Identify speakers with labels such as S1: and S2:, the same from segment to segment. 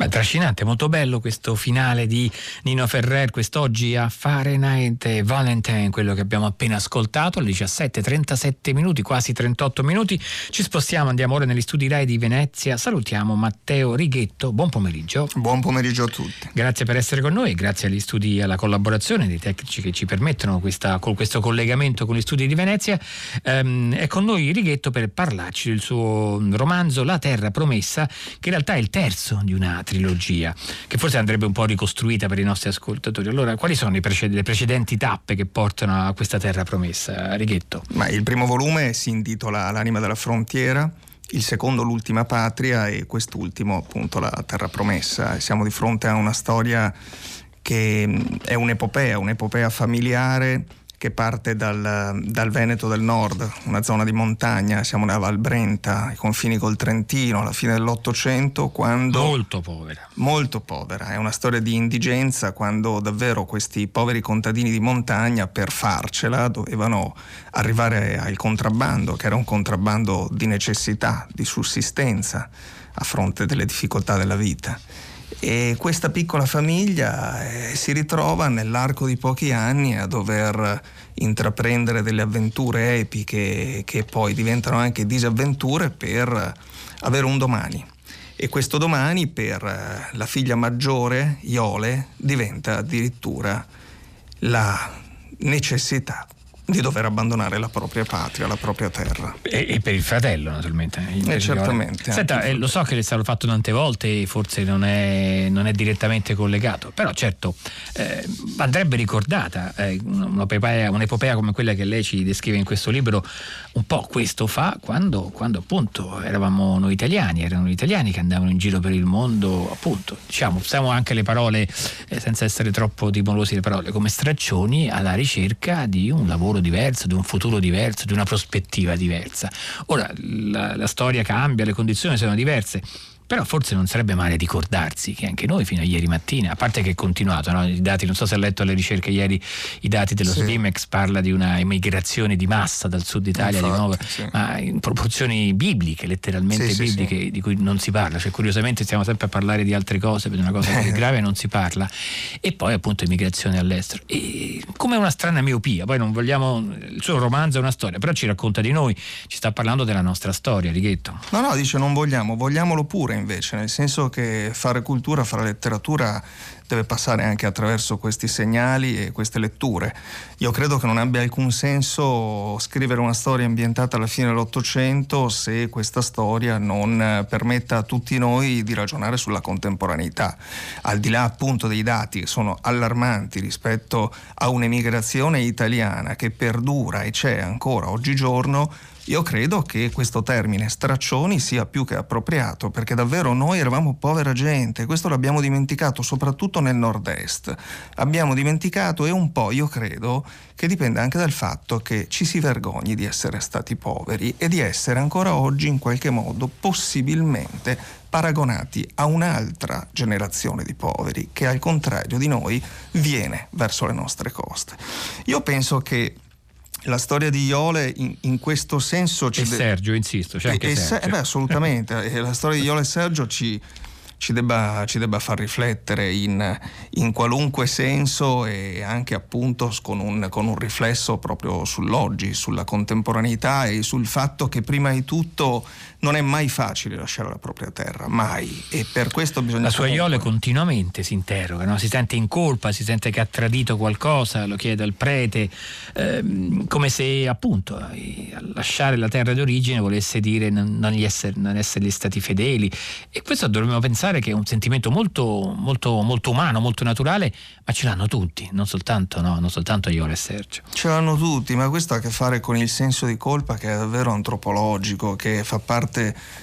S1: Beh, trascinante, molto bello questo finale di Nino Ferrer quest'oggi a Fahrenheit Valentine, quello che abbiamo appena ascoltato, alle 17.37 minuti, quasi 38 minuti. Ci spostiamo, andiamo ora negli studi RAI di Venezia. Salutiamo Matteo Righetto, buon pomeriggio.
S2: Buon pomeriggio a tutti.
S1: Grazie per essere con noi, grazie agli studi e alla collaborazione dei tecnici che ci permettono questa, questo collegamento con gli studi di Venezia. Ehm, è con noi Righetto per parlarci del suo romanzo La Terra Promessa, che in realtà è il terzo di una trilogia, che forse andrebbe un po' ricostruita per i nostri ascoltatori. Allora, quali sono preced- le precedenti tappe che portano a questa terra promessa, Righetto?
S2: Ma il primo volume si intitola L'anima della frontiera, il secondo L'ultima patria e quest'ultimo appunto La terra promessa. Siamo di fronte a una storia che è un'epopea, un'epopea familiare che parte dal, dal, Veneto del Nord, una zona di montagna, siamo nella Val Brenta, ai confini col Trentino, alla fine dell'Ottocento, quando...
S1: Molto povera.
S2: Molto povera, è una storia di indigenza quando davvero questi poveri contadini di montagna per farcela dovevano arrivare al contrabbando, che era un contrabbando di necessità, di sussistenza, a fronte delle difficoltà della vita. E questa piccola famiglia eh, si ritrova nell'arco di pochi anni a dover intraprendere delle avventure epiche che poi diventano anche disavventure per avere un domani. E questo domani per eh, la figlia maggiore, Iole, diventa addirittura la necessità di dover abbandonare la propria patria, la propria terra.
S1: E, e per il fratello, naturalmente.
S2: Eh, certamente.
S1: Senta, eh, lo so che è stato fatto tante volte e forse non è, non è, direttamente collegato, però certo eh, andrebbe ricordata eh, un'epopea, un'epopea, come quella che lei ci descrive in questo libro, un po' questo fa quando, quando appunto eravamo noi italiani, erano gli italiani che andavano in giro per il mondo, appunto, diciamo, usiamo anche le parole, eh, senza essere troppo timorosi le parole, come straccioni alla ricerca di un lavoro diverso, di un futuro diverso, di una prospettiva diversa. Ora la, la storia cambia, le condizioni sono diverse. Però forse non sarebbe male ricordarsi che anche noi fino a ieri mattina, a parte che è continuato, no? i dati, non so se ha letto le ricerche ieri, i dati dello sì. Slimex parla di una immigrazione di massa dal sud Italia Infatti, di nuovo, sì. ma in proporzioni bibliche, letteralmente sì, bibliche, di cui non si parla. Cioè, curiosamente stiamo sempre a parlare di altre cose, per una cosa più grave non si parla. E poi appunto immigrazione all'estero. E come una strana miopia, poi non vogliamo, il suo romanzo è una storia, però ci racconta di noi, ci sta parlando della nostra storia, Righetto.
S2: No, no, dice non vogliamo, vogliamolo pure invece, nel senso che fare cultura, fare letteratura deve passare anche attraverso questi segnali e queste letture. Io credo che non abbia alcun senso scrivere una storia ambientata alla fine dell'Ottocento se questa storia non permetta a tutti noi di ragionare sulla contemporaneità. Al di là appunto dei dati che sono allarmanti rispetto a un'emigrazione italiana che perdura e c'è ancora oggigiorno, io credo che questo termine straccioni sia più che appropriato perché davvero noi eravamo povera gente, questo l'abbiamo dimenticato soprattutto nel nord-est. Abbiamo dimenticato e un po' io credo che dipende anche dal fatto che ci si vergogni di essere stati poveri e di essere ancora oggi in qualche modo possibilmente paragonati a un'altra generazione di poveri che al contrario di noi viene verso le nostre coste. Io penso che la storia di Iole in, in questo senso
S1: ci e de- Sergio insisto c'è anche
S2: e,
S1: Sergio.
S2: Eh beh, assolutamente la storia di Iole e Sergio ci, ci debba, ci debba far riflettere in, in, qualunque senso e anche appunto con un, con un, riflesso proprio sull'oggi, sulla contemporaneità e sul fatto che prima di tutto non è mai facile lasciare la propria terra, mai. E per questo bisogna...
S1: La sua Iole continuamente si interroga, no? si sente in colpa, si sente che ha tradito qualcosa, lo chiede al prete, ehm, come se appunto lasciare la terra d'origine volesse dire non, non, essere, non essergli stati fedeli. E questo dovremmo pensare che è un sentimento molto, molto, molto umano, molto naturale, ma ce l'hanno tutti, non soltanto, no, non soltanto io e Sergio.
S2: Ce l'hanno tutti, ma questo ha a che fare con il senso di colpa che è davvero antropologico, che fa parte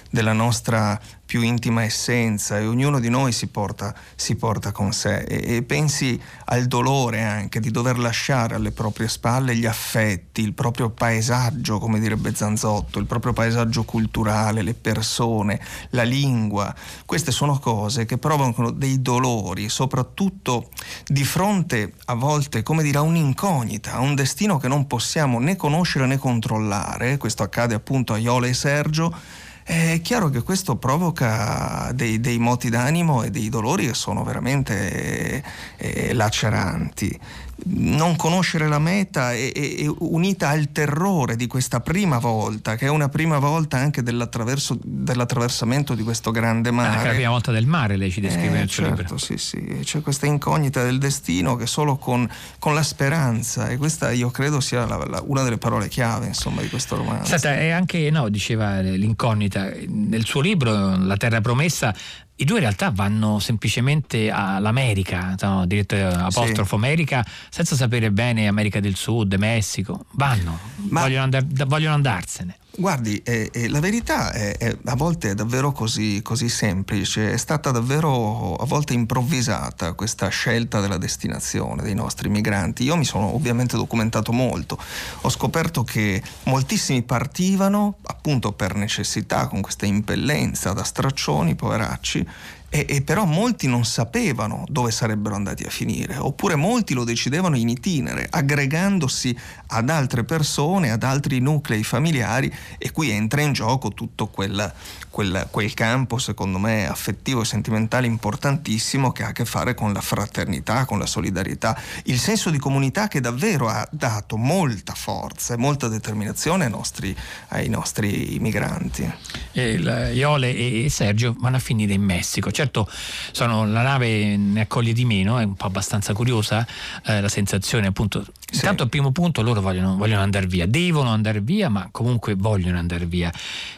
S2: della nostra più intima essenza e ognuno di noi si porta, si porta con sé e, e, pensi al dolore anche di dover lasciare alle proprie spalle gli affetti, il proprio paesaggio, come direbbe Zanzotto, il proprio paesaggio culturale, le persone, la lingua. Queste sono cose che provocano dei dolori, soprattutto di fronte a volte, come dire, a un'incognita, a un destino che non possiamo né conoscere né controllare. Questo accade appunto a Iole e Sergio È chiaro che questo provoca dei, dei moti d'animo e dei dolori che sono veramente eh, laceranti non conoscere la meta è, è, unita al terrore di questa prima volta, che è una prima volta anche dell'attraversamento di questo grande mare. Anche
S1: la prima volta del mare, lei ci descrive eh, nel
S2: suo
S1: certo,
S2: libro. Sì, sì, c'è questa incognita del destino che solo con, con la speranza, e questa io credo sia la, la, una delle parole chiave insomma, di questo romanzo.
S1: Senta, e anche, no, diceva l'incognita, nel suo libro La Terra Promessa i due in realtà vanno semplicemente all'America, no? diretto apostrofo sì. America, senza sapere bene America del Sud, Messico. Vanno, vogliono, andar, vogliono andarsene.
S2: Guardi, eh, eh, la verità è, è, a volte è davvero così, così, semplice, è stata davvero a volte improvvisata questa scelta della destinazione dei nostri migranti. Io mi sono ovviamente documentato molto, ho scoperto che moltissimi partivano appunto per necessità, con questa impellenza da straccioni, poveracci, e, e, però molti non sapevano dove sarebbero andati a finire, oppure molti lo decidevano in itinere, aggregandosi ad altre persone, ad altri nuclei familiari e qui entra in gioco tutto quel, quel, quel campo, secondo me, affettivo e sentimentale importantissimo che ha a che fare con la fraternità, con la solidarietà, il senso di comunità che davvero ha dato molta forza e molta determinazione ai nostri, ai nostri migranti.
S1: Il, Iole e Sergio vanno a finire in Messico certo sono, la nave ne accoglie di meno, è un po' abbastanza curiosa eh, la sensazione appunto. Sì. Intanto al primo punto loro vogliono, vogliono andare via, devono andare via, ma comunque vogliono andare via.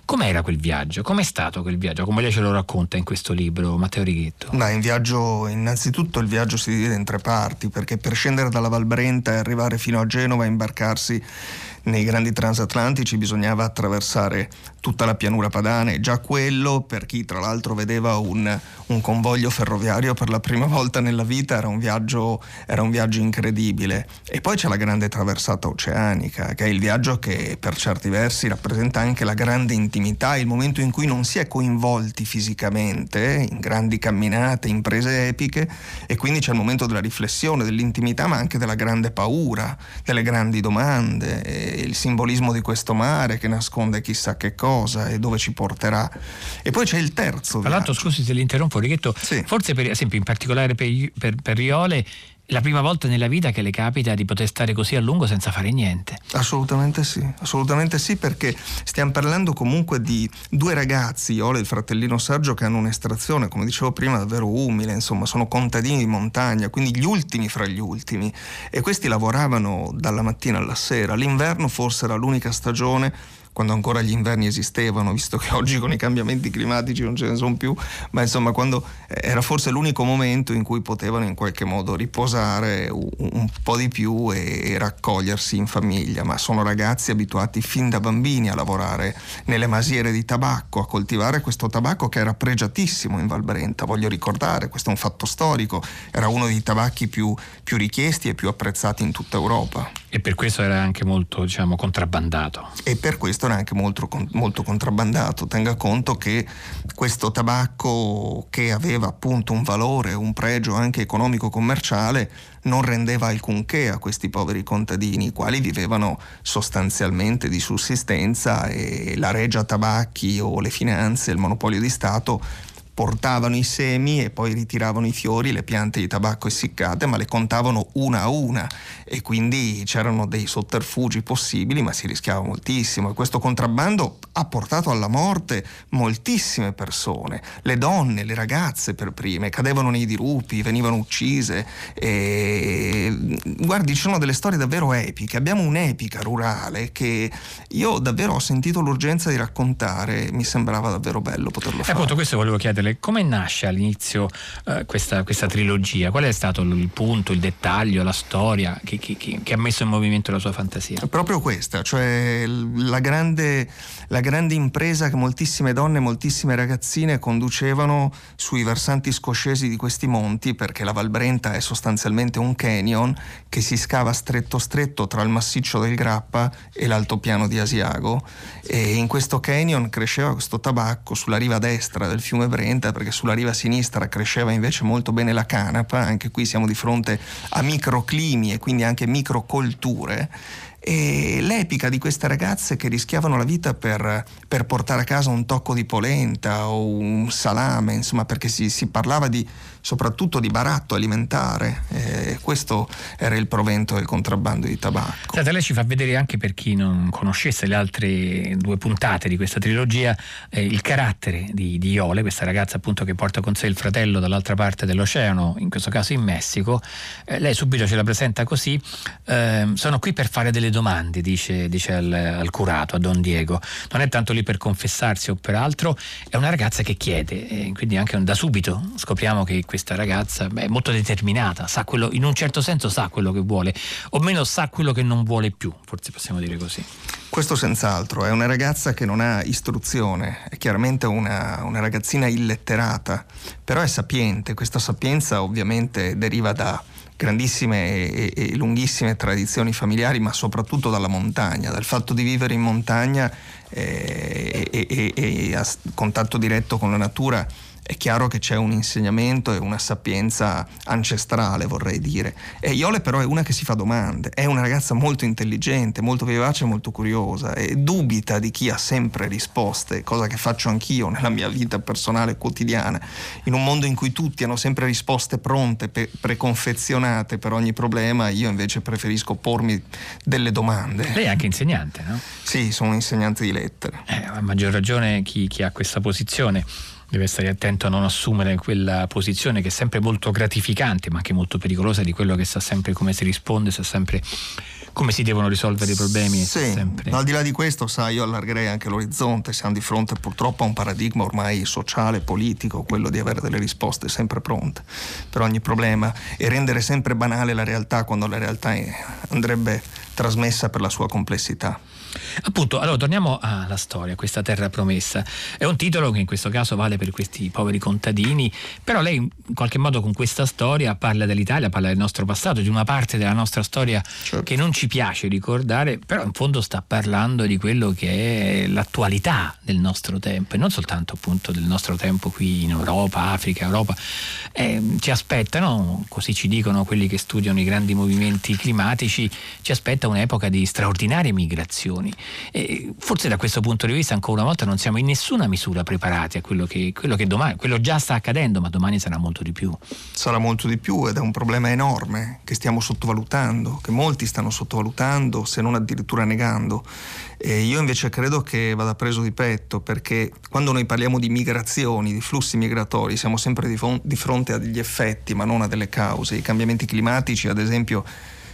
S1: Com'era quel viaggio? Com'è stato quel viaggio? Come lei ce lo racconta in questo libro, Matteo Righetto?
S2: Ma in viaggio, innanzitutto il viaggio si divide in tre parti, perché per scendere dalla Val Brenta e arrivare fino a Genova e imbarcarsi nei grandi transatlantici bisognava attraversare tutta la pianura padana e già quello per chi tra l'altro vedeva un, un, convoglio ferroviario per la prima volta nella vita era un, viaggio, era un viaggio incredibile. E poi c'è la grande traversata oceanica che è il viaggio che per certi versi rappresenta anche la grande intimità il momento in cui non si è coinvolti fisicamente in grandi camminate, imprese epiche e quindi c'è il momento della riflessione, dell'intimità ma anche della grande paura, delle grandi domande il simbolismo di questo mare che nasconde chissà che cosa e dove ci porterà. E poi c'è il terzo.
S1: Tra l'altro, scusi se l'interrompo, Righetto, sì. forse per esempio in particolare per, per, per Riole la prima volta nella vita che le capita di poter stare così a lungo senza fare niente.
S2: Assolutamente sì, assolutamente sì, perché stiamo parlando comunque di due ragazzi, Iole e il fratellino Sergio, che hanno un'estrazione, come dicevo prima, davvero umile, insomma, sono contadini di montagna, quindi gli ultimi fra gli ultimi. E questi lavoravano dalla mattina alla sera. L'inverno forse era l'unica stagione quando ancora gli inverni esistevano, visto che oggi con i cambiamenti climatici non ce ne sono più, ma insomma quando eh, era forse l'unico momento in cui potevano in qualche modo riposare un, po' di più e raccogliersi in famiglia, ma sono ragazzi abituati fin da bambini a lavorare nelle masiere di tabacco, a coltivare questo tabacco che era pregiatissimo in Val Brenta, voglio ricordare, questo è un fatto storico, era uno dei tabacchi più, più richiesti e più apprezzati in tutta Europa.
S1: E per questo era anche molto diciamo, contrabbandato.
S2: E per questo era anche molto, molto contrabbandato. Tenga conto che questo tabacco che aveva appunto un valore, un pregio anche economico-commerciale, non rendeva alcunché a questi poveri contadini, i quali vivevano sostanzialmente di sussistenza e la Regia Tabacchi o le finanze, il monopolio di Stato portavano i semi e poi ritiravano i fiori, le piante di tabacco essiccate, ma le contavano una a una. E quindi c'erano dei sotterfugi possibili, ma si rischiava moltissimo. E questo contrabbando ha portato alla morte moltissime persone, le donne, le ragazze per prime, cadevano nei dirupi, venivano uccise. E guardi, ci sono delle storie davvero epiche, abbiamo un'epica rurale che io davvero ho sentito l'urgenza di raccontare, mi sembrava davvero bello poterlo fare.
S1: Appunto questo volevo chiedere Gabriele, come nasce all'inizio eh, questa, questa, trilogia? Qual è stato il punto, il dettaglio, la storia che, che, che, ha messo in movimento la sua fantasia?
S2: Proprio questa, cioè la grande, la grande impresa che moltissime donne, moltissime ragazzine conducevano sui versanti scoscesi di questi monti, perché la Val Brenta è sostanzialmente un canyon che si scava stretto stretto tra il massiccio del Grappa e l'altopiano di Asiago e in questo canyon cresceva questo tabacco sulla riva destra del fiume Brenta lenta perché sulla riva sinistra cresceva invece molto bene la canapa, anche qui siamo di fronte a microclimi e quindi anche microcolture e l'epica di queste ragazze che rischiavano la vita per, per portare a casa un tocco di polenta o un salame, insomma perché si, si parlava di, soprattutto di baratto alimentare. Eh, questo era il provento del contrabbando di tabacco.
S1: Senta, lei ci fa vedere anche per chi non conoscesse le altre due puntate di questa trilogia eh, il carattere di, di, Iole, questa ragazza appunto che porta con sé il fratello dall'altra parte dell'oceano, in questo caso in Messico. Eh, lei subito ce la presenta così. Ehm, sono qui per fare delle domande, dice, dice al, al, curato, a Don Diego. Non è tanto lì per confessarsi o per altro, è una ragazza che chiede, quindi anche da subito scopriamo che questa ragazza beh, è molto determinata, sa quello, in un certo senso sa quello che vuole, o meno sa quello che non vuole più, forse possiamo dire così.
S2: Questo senz'altro, è una ragazza che non ha istruzione, è chiaramente una, una ragazzina illetterata, però è sapiente, questa sapienza ovviamente deriva da grandissime e, e, lunghissime tradizioni familiari, ma soprattutto dalla montagna, dal fatto di vivere in montagna eh, e, e a contatto diretto con la natura è chiaro che c'è un insegnamento e una sapienza ancestrale, vorrei dire. E Iole però è una che si fa domande, è una ragazza molto intelligente, molto vivace, molto curiosa e dubita di chi ha sempre risposte, cosa che faccio anch'io nella mia vita personale quotidiana. In un mondo in cui tutti hanno sempre risposte pronte, pe- preconfezionate per ogni problema, io invece preferisco pormi delle domande.
S1: Lei è anche insegnante, no?
S2: Sì, sono un insegnante di lettere.
S1: Eh, a maggior ragione chi, chi ha questa posizione deve stare attento a non assumere quella posizione che è sempre molto gratificante ma anche molto pericolosa di quello che sa sempre come si risponde, sa sempre come si devono risolvere i problemi.
S2: Sì, sempre... al di là di questo, sai, io allargherei anche l'orizzonte, siamo di fronte purtroppo a un paradigma ormai sociale, politico, quello di avere delle risposte sempre pronte per ogni problema e rendere sempre banale la realtà quando la realtà andrebbe trasmessa per la sua complessità.
S1: Appunto, allora torniamo alla storia, questa terra promessa. È un titolo che in questo caso vale per questi poveri contadini, però lei in qualche modo con questa storia parla dell'Italia, parla del nostro passato, di una parte della nostra storia certo. che non ci piace ricordare, però in fondo sta parlando di quello che è l'attualità del nostro tempo e non soltanto appunto del nostro tempo qui in Europa, Africa, Europa. Eh, ci aspettano, così ci dicono quelli che studiano i grandi movimenti climatici, ci aspetta un'epoca di straordinarie migrazioni. E forse da questo punto di vista ancora una volta non siamo in nessuna misura preparati a quello che, quello che domani, quello già sta accadendo, ma domani sarà molto di più.
S2: Sarà molto di più ed è un problema enorme che stiamo sottovalutando, che molti stanno sottovalutando, se non addirittura negando. E io invece credo che vada preso di petto perché quando noi parliamo di migrazioni, di flussi migratori, siamo sempre di, fon- di fronte a degli effetti ma non a delle cause. I cambiamenti climatici, ad esempio,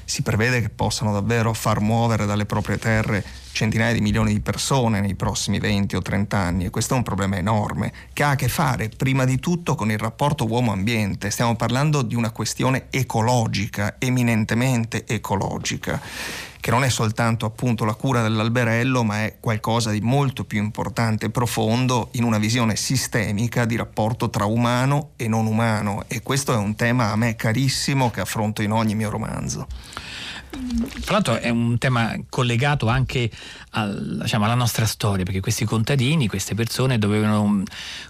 S2: si prevede che possano davvero far muovere dalle proprie terre centinaia di milioni di persone nei prossimi 20 o 30 anni e questo è un problema enorme che ha a che fare prima di tutto con il rapporto uomo-ambiente. Stiamo parlando di una questione ecologica, eminentemente ecologica che non è soltanto appunto la cura dell'alberello, ma è qualcosa di molto più importante e profondo in una visione sistemica di rapporto tra umano e non umano e questo è un tema a me carissimo che affronto in ogni mio romanzo.
S1: Tra l'altro è un tema collegato anche al, diciamo, alla nostra storia, perché questi contadini, queste persone dovevano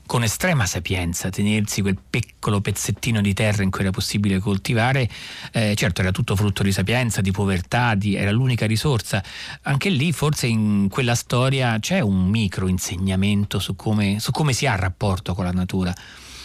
S1: con estrema sapienza tenersi quel piccolo pezzettino di terra in cui era possibile coltivare. Eh, certo era tutto frutto di sapienza, di povertà, di, era l'unica risorsa. Anche lì forse in quella storia c'è un micro insegnamento su come, su come si ha il rapporto con la natura.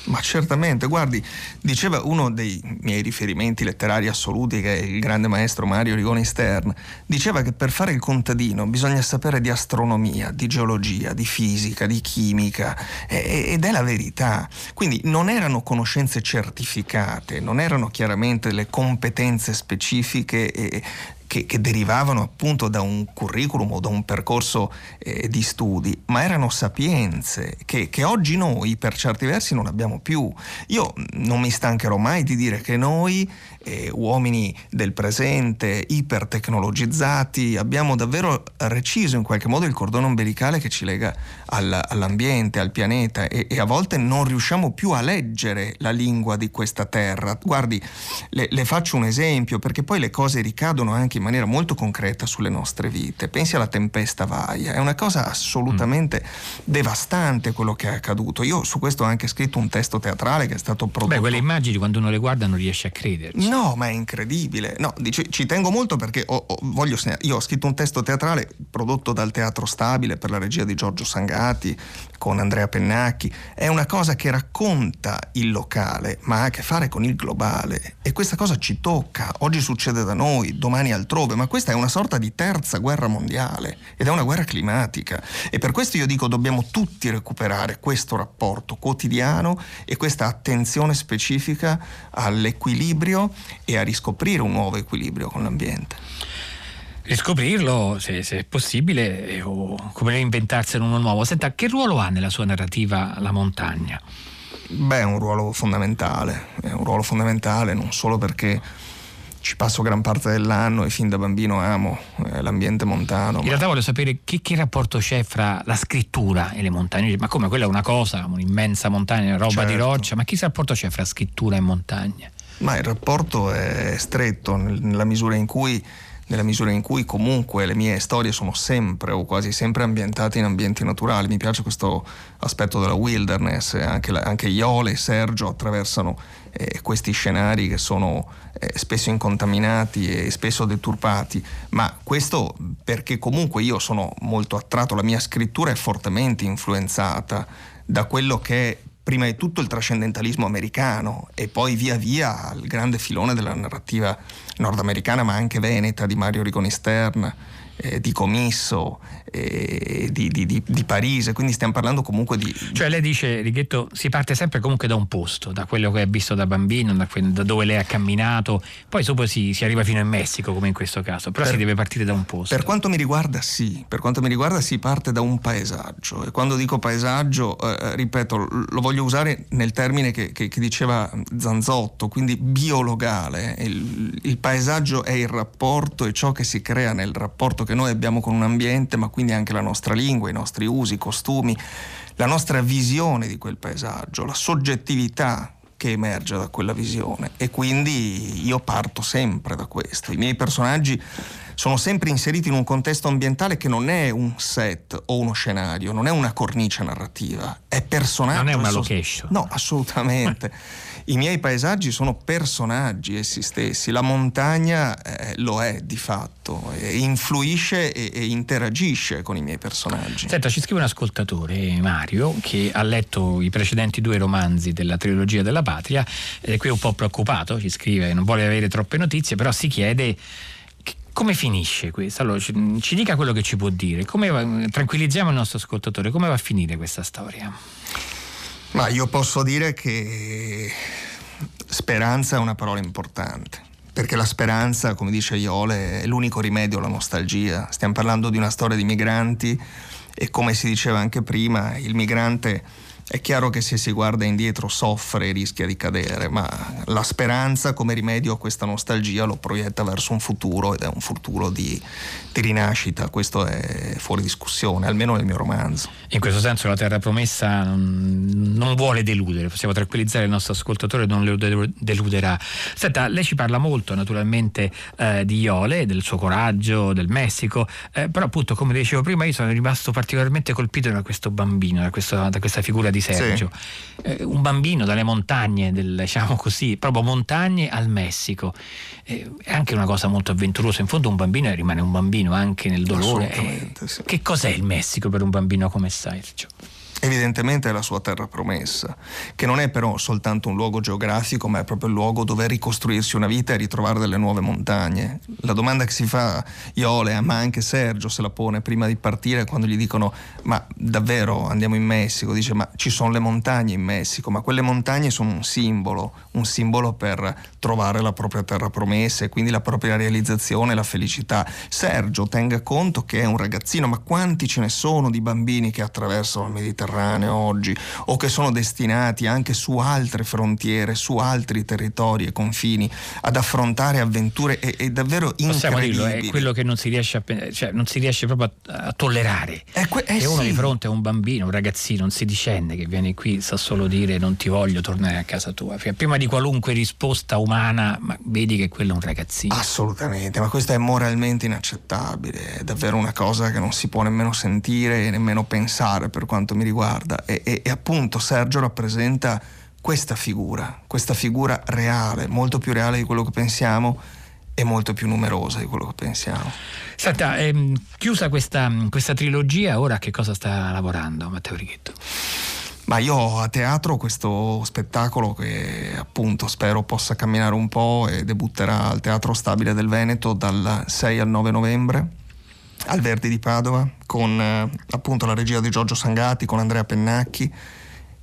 S2: Ma certamente, guardi, diceva uno dei miei riferimenti letterari assoluti, che è il grande maestro Mario Rigoni Stern, diceva che per fare il contadino bisogna sapere di astronomia, di geologia, di fisica, di chimica, ed è la verità. Quindi non erano conoscenze certificate, non erano chiaramente delle competenze specifiche e che, che, derivavano appunto da un curriculum o da un percorso eh, di studi, ma erano sapienze che, che, oggi noi per certi versi non abbiamo più. Io non mi stancherò mai di dire che noi, eh, uomini del presente, ipertecnologizzati, abbiamo davvero reciso in qualche modo il cordone ombelicale che ci lega al, all'ambiente, al pianeta e, e, a volte non riusciamo più a leggere la lingua di questa terra. Guardi, le, le faccio un esempio perché poi le cose ricadono anche in maniera molto concreta sulle nostre vite. Pensi alla tempesta Vaia, è una cosa assolutamente mm. devastante quello che è accaduto. Io su questo ho anche scritto un testo teatrale che è stato prodotto.
S1: Beh, quelle immagini quando uno le guarda non riesce a crederci.
S2: No, ma è incredibile. No, dici, ci tengo molto perché ho, ho, voglio, io ho scritto un testo teatrale prodotto dal Teatro Stabile per la regia di Giorgio Sangati con Andrea Pennacchi. È una cosa che racconta il locale, ma ha a che fare con il globale. E questa cosa ci tocca. Oggi succede da noi, domani altrove, ma questa è una sorta di terza guerra mondiale ed è una guerra climatica. E per questo io dico dobbiamo tutti recuperare questo rapporto quotidiano e questa attenzione specifica all'equilibrio e a riscoprire un nuovo equilibrio con l'ambiente
S1: riscoprirlo se, se, è possibile o come inventarsene uno nuovo. Senta, che ruolo ha nella sua narrativa la montagna?
S2: Beh, è un ruolo fondamentale, è un ruolo fondamentale non solo perché ci passo gran parte dell'anno e fin da bambino amo eh, l'ambiente montano.
S1: In ma... realtà voglio sapere che, che, rapporto c'è fra la scrittura e le montagne. Ma come quella è una cosa, un'immensa montagna, roba certo. di roccia, ma che rapporto c'è fra scrittura e montagna?
S2: Ma il rapporto è stretto nella misura in cui nella misura in cui comunque le mie storie sono sempre o quasi sempre ambientate in ambienti naturali. Mi piace questo aspetto della wilderness, anche, la, anche Iole e Sergio attraversano eh, questi scenari che sono eh, spesso incontaminati e spesso deturpati, ma questo perché comunque io sono molto attratto, la mia scrittura è fortemente influenzata da quello che prima di tutto il trascendentalismo americano e poi via via il grande filone della narrativa nordamericana ma anche veneta di Mario Rigoni Stern eh, di Comisso, eh, di, di, di, di, Parise, quindi stiamo parlando comunque di...
S1: Cioè lei dice, Righetto, si parte sempre comunque da un posto, da quello che ha visto da bambino, da, da dove lei ha camminato, poi dopo si, si, arriva fino in Messico come in questo caso, però per, si deve partire da un posto.
S2: Per quanto mi riguarda sì, per quanto mi riguarda si parte da un paesaggio. E quando dico paesaggio, eh, ripeto, lo voglio usare nel termine che, che, che diceva Zanzotto, quindi biologale, il, il paesaggio è il rapporto e ciò che si crea nel rapporto che noi abbiamo con un ambiente, ma quindi anche la nostra lingua, i nostri usi, i costumi, la nostra visione di quel paesaggio, la soggettività che emerge da quella visione e quindi io parto sempre da questo. I miei personaggi sono sempre inseriti in un contesto ambientale che non è un set o uno scenario, non è una cornice narrativa, è personaggio.
S1: Non è una location.
S2: No, assolutamente. I miei paesaggi sono personaggi essi stessi, la montagna eh, lo è di fatto, eh, influisce e, e, interagisce con i miei personaggi.
S1: Senta, ci scrive un ascoltatore, Mario, che ha letto i precedenti due romanzi della trilogia della patria, e qui è un po' preoccupato, ci scrive, non vuole avere troppe notizie, però si chiede come finisce questo? Allora, ci, dica quello che ci può dire, come, tranquillizziamo il nostro ascoltatore, come va a finire questa storia?
S2: Ma io posso dire che speranza è una parola importante. Perché la speranza, come dice Iole, è l'unico rimedio alla nostalgia. Stiamo parlando di una storia di migranti e come si diceva anche prima, il migrante è chiaro che se si guarda indietro soffre e rischia di cadere, ma la speranza come rimedio a questa nostalgia lo proietta verso un futuro ed è un futuro di, di rinascita, questo è fuori discussione, almeno nel mio romanzo.
S1: In questo senso la terra promessa non, vuole deludere, possiamo tranquillizzare il nostro ascoltatore, non lo deluderà. Senta, lei ci parla molto naturalmente eh, di Iole, del suo coraggio, del Messico, eh, però appunto come dicevo prima io sono rimasto particolarmente colpito da questo bambino, da, questo, da questa figura di di Sergio. Sì. Eh, un bambino dalle montagne, del, diciamo così, proprio montagne al Messico. Eh, è anche una cosa molto avventurosa. In fondo un bambino rimane un bambino anche nel dolore. Eh, sì. Che cos'è il Messico per un bambino come Sergio?
S2: Evidentemente è la sua terra promessa, che non è però soltanto un luogo geografico, ma è proprio il luogo dove ricostruirsi una vita e ritrovare delle nuove montagne. La domanda che si fa Iole, ma anche Sergio se la pone prima di partire quando gli dicono ma davvero andiamo in Messico, dice ma ci sono le montagne in Messico, ma quelle montagne sono un simbolo, un simbolo per trovare la propria terra promessa e quindi la propria realizzazione la felicità. Sergio tenga conto che è un ragazzino, ma quanti ce ne sono di bambini che attraversano il Mediterraneo? Mediterraneo oggi o che sono destinati anche su altre frontiere, su altri territori e confini ad affrontare avventure e, e davvero Possiamo
S1: dirlo, è quello che non si riesce, a, cioè, non si riesce proprio a, a tollerare. È que- eh, uno sì. di fronte a un bambino, un ragazzino, un sedicenne che viene qui sa solo dire non ti voglio tornare a casa tua. Prima di qualunque risposta umana, ma vedi che quello è un ragazzino.
S2: Assolutamente, ma questo è moralmente inaccettabile, è davvero una cosa che non si può nemmeno sentire e nemmeno pensare per quanto mi riguarda. E, e, e appunto Sergio rappresenta questa figura, questa figura reale, molto più reale di quello che pensiamo e molto più numerosa di quello che pensiamo.
S1: Senta, ehm, chiusa questa, questa trilogia, ora che cosa sta lavorando Matteo Righetto?
S2: Ma io ho a teatro questo spettacolo che appunto spero possa camminare un po' e debutterà al Teatro Stabile del Veneto dal 6 al 9 novembre al Verdi di Padova con eh, appunto la regia di Giorgio Sangati, con Andrea Pennacchi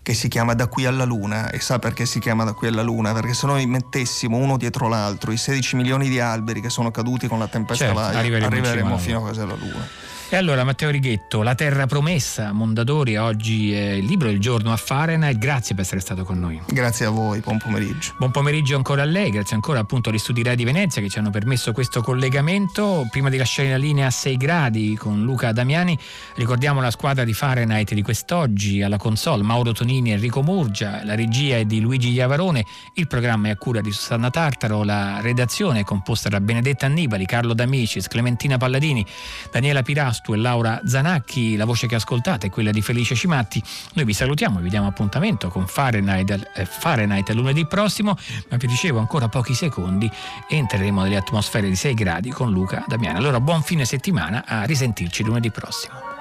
S2: che si chiama Da qui alla Luna e sa perché si chiama Da qui alla Luna? Perché se noi mettessimo uno dietro l'altro i 16 milioni di alberi che sono caduti con la tempesta certo, Vaia, arriveremo, arriveremo fino a quasi alla Luna.
S1: E allora Matteo Righetto, La Terra Promessa, Mondadori, oggi è il libro Il giorno a Fahrenheit, grazie per essere stato con noi.
S2: Grazie a voi, buon pomeriggio.
S1: Buon pomeriggio ancora a lei, grazie ancora appunto agli studi Rai di Venezia che ci hanno permesso questo collegamento. Prima di lasciare la linea a 6 gradi con Luca Damiani, ricordiamo la squadra di Fahrenheit di quest'oggi, alla console Mauro Tonini e Enrico Murgia, la regia è di Luigi Iavarone, il programma è a cura di Susanna Tartaro, la redazione è composta da Benedetta Annibali, Carlo D'Amicis, Clementina Palladini, Daniela Pirasso, Pastu e Laura Zanacchi, la voce che ascoltate è quella di Felice Cimatti. Noi vi salutiamo e vi diamo appuntamento con Fahrenheit, eh, Fahrenheit lunedì prossimo, ma vi dicevo ancora pochi secondi entreremo nelle atmosfere di 6 gradi con Luca Damiani. Allora buon fine settimana, a risentirci lunedì prossimo.